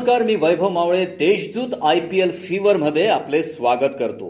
नमस्कार मी Vaibhav Mawale Deshdoot I P L fever मध्ये आपले स्वागत करतो.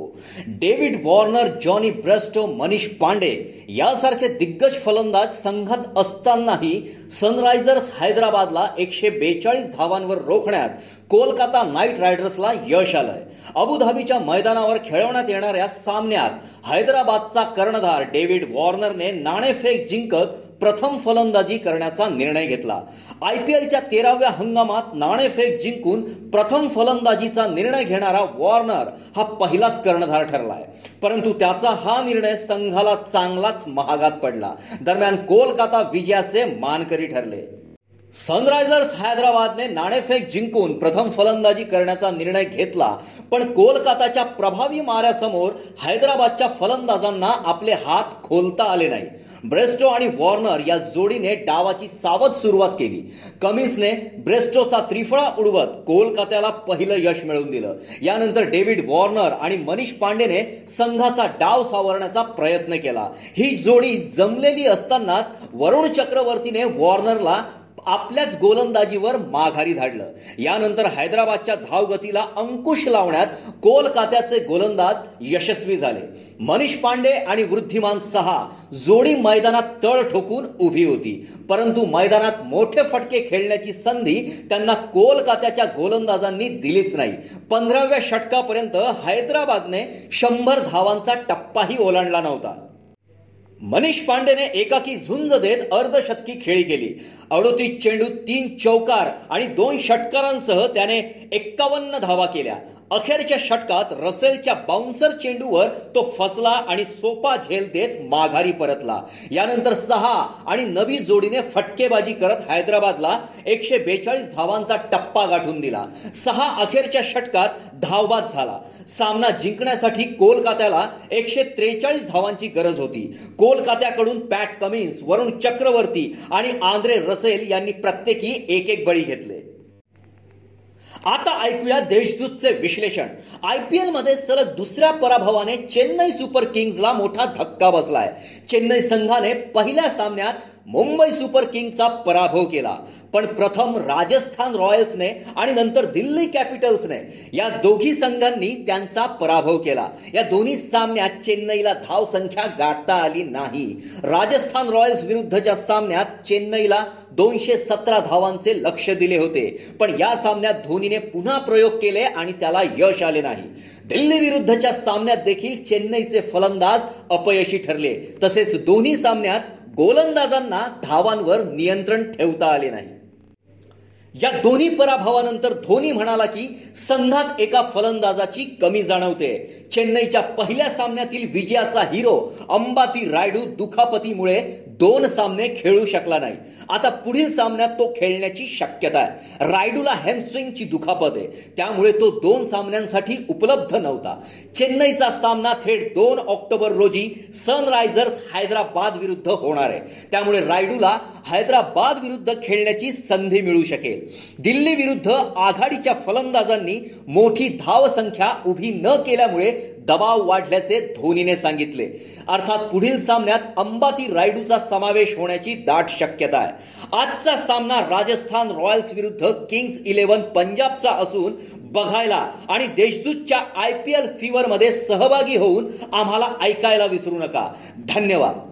David Warner Johnny Bairstow Manish Pandey यासारखे दिग्गज फलंदाज संघात असतानाही सनरायझर्स हैदराबादला एकशे बेचाळीस धावांवर रोखण्यात कोलकाता नाईट रायडर्सला यश आलंय. अबुधाबीच्या मैदानावर खेळवण्यात येणाऱ्या सामन्यात हैदराबादचा कर्णधार डेव्हिड वॉर्नरने नाणेफेक जिंकत प्रथम फलंदाजी करण्याचा निर्णय घेतला. आय पी एलच्या तेराव्या हंगामात नाणेफेक जिंकून प्रथम फलंदाजीचा निर्णय घेणारा वॉर्नर हा पहिलाच कर्णधार ठरलाय. परंतु त्याचा हा निर्णय संघाला चांगलाच महागात पडला. दरम्यान कोलकाता विजयाचे मानकरी ठरले. सनरायझर्स हैदराबादने नाणेफेक जिंकून प्रथम फलंदाजी करण्याचा निर्णय घेतला. पण कोलकाताच्या प्रभावी माऱ्यासमोर हैदराबादच्या फलंदाजांना आपले हात खोलता आले नाही. ब्रेस्टो आणि वॉर्नर या जोडीने डावाची सावध सुरुवात केली. कमिन्सने ब्रेस्टोचा त्रिफळा उडवत कोलकात्याला पहिलं यश मिळवून दिलं. यानंतर डेव्हिड वॉर्नर आणि मनीष पांडेने संघाचा डाव सावरण्याचा प्रयत्न केला. ही जोडी जमलेली असतानाच वरुण चक्रवर्तीने वॉर्नरला आपल्याच गोलंदाजीवर माघारी धाडलं. यानंतर हैदराबादच्या धावगतीला अंकुश लावण्यात कोलकात्याचे गोलंदाज यशस्वी झाले. मनीष पांडे आणि वृद्धिमान सहा जोडी मैदानात तळ ठोकून उभी होती. परंतु मैदानात मोठे फटके खेळण्याची संधी त्यांना कोलकात्याच्या गोलंदाजांनी दिलीच नाही. पंधराव्या षटकापर्यंत हैदराबादने शंभर धावांचा टप्पाही ओलांडला नव्हता. मनीष पांडेने एकाकी झुंज देत अर्धशतकी खेळी केली. अडोतीस चेंडू तीन चौकार आणि दोन षटकारांसह त्याने एक्कावन्न धावा केल्या. अखेरच्या षटकात रसेलच्या बाउन्सर चेंडूवर तो फसला आणि सोपा झेल देत माघारी परतला. यानंतर सहा आणि नवी जोडीने फटकेबाजी करत हैदराबादला एकशे बेचाळीस धावांचा टप्पा गाठून दिला. सहा अखेरच्या षटकात धावबाद झाला. सामना जिंकण्यासाठी कोलकात्याला एकशे त्रेचाळीस धावांची गरज होती. कोलकात्याकडून पॅट कमिन्स वरुण चक्रवर्ती आणि आंद्रे रसेल यांनी प्रत्येकी एक एक बळी घेतले. आता ऐकूया देशदूतचे विश्लेषण. आय पी एलमध्ये सलग दुसऱ्या पराभवाने चेन्नई सुपर किंग्जला मोठा धक्का बसलाय. चेन्नई संघाने पहिल्या सामन्यात मुंबई सुपर किंगचा पराभव केला. पण प्रथम राजस्थान रॉयल्सने आणि नंतर दिल्ली कॅपिटल्सने या दोघी संघांनी त्यांचा पराभव केला. या दोन्ही सामन्यात चेन्नईला धाव संख्या गाठता आली नाही. राजस्थान रॉयल्स विरुद्धच्या सामन्यात चेन्नईला दोनशे सतरा धावांचे लक्ष दिले होते. पण या सामन्यात धोनीने पुन्हा प्रयोग केले आणि त्याला यश आले नाही. दिल्ली विरुद्धच्या सामन्यात देखील चेन्नईचे फलंदाज अपयशी ठरले. तसेच दोन्ही सामन्यात गोलंदाजांना धावांवर नियंत्रण ठेवता आले नाही. या दोन्ही पराभवानंतर धोनी म्हणाला की संघात एका फलंदाजाची कमी जाणवते. चेन्नईच्या पहिल्या सामन्यातील विजयाचा हिरो अंबाती रायडू दुखापतीमुळे दोन सामने खेळू शकला नाही. आता पुढील सामन्यात तो खेळण्याची शक्यता आहे. रायडूला हॅमस्ट्रिंगची दुखापत आहे. त्यामुळे तो दोन सामन्यांसाठी उपलब्ध नव्हता. चेन्नईचा सामना थेट दोन ऑक्टोबर रोजी सनरायझर्स हैदराबाद विरुद्ध होणार आहे. त्यामुळे रायडूला हैदराबाद विरुद्ध खेळण्याची संधी मिळू शकेल. दिल्ली विरुद्ध आघाडीच्या फलंदाजांनी मोठी धावसंख्या उभी न केल्यामुळे दबाव वाढल्याचे धोनीने सांगितले. अर्थात पुढील सामन्यात अंबाती रायडूचा समावेश होण्याची दाट शक्यता आहे. आजचा सामना राजस्थान रॉयल्स विरुद्ध किंग्ज इलेव्हन पंजाबचा असून बघायला आणि देशदूतच्या आय पी एल फीवरमध्ये सहभागी होऊन आम्हाला ऐकायला विसरू नका. धन्यवाद.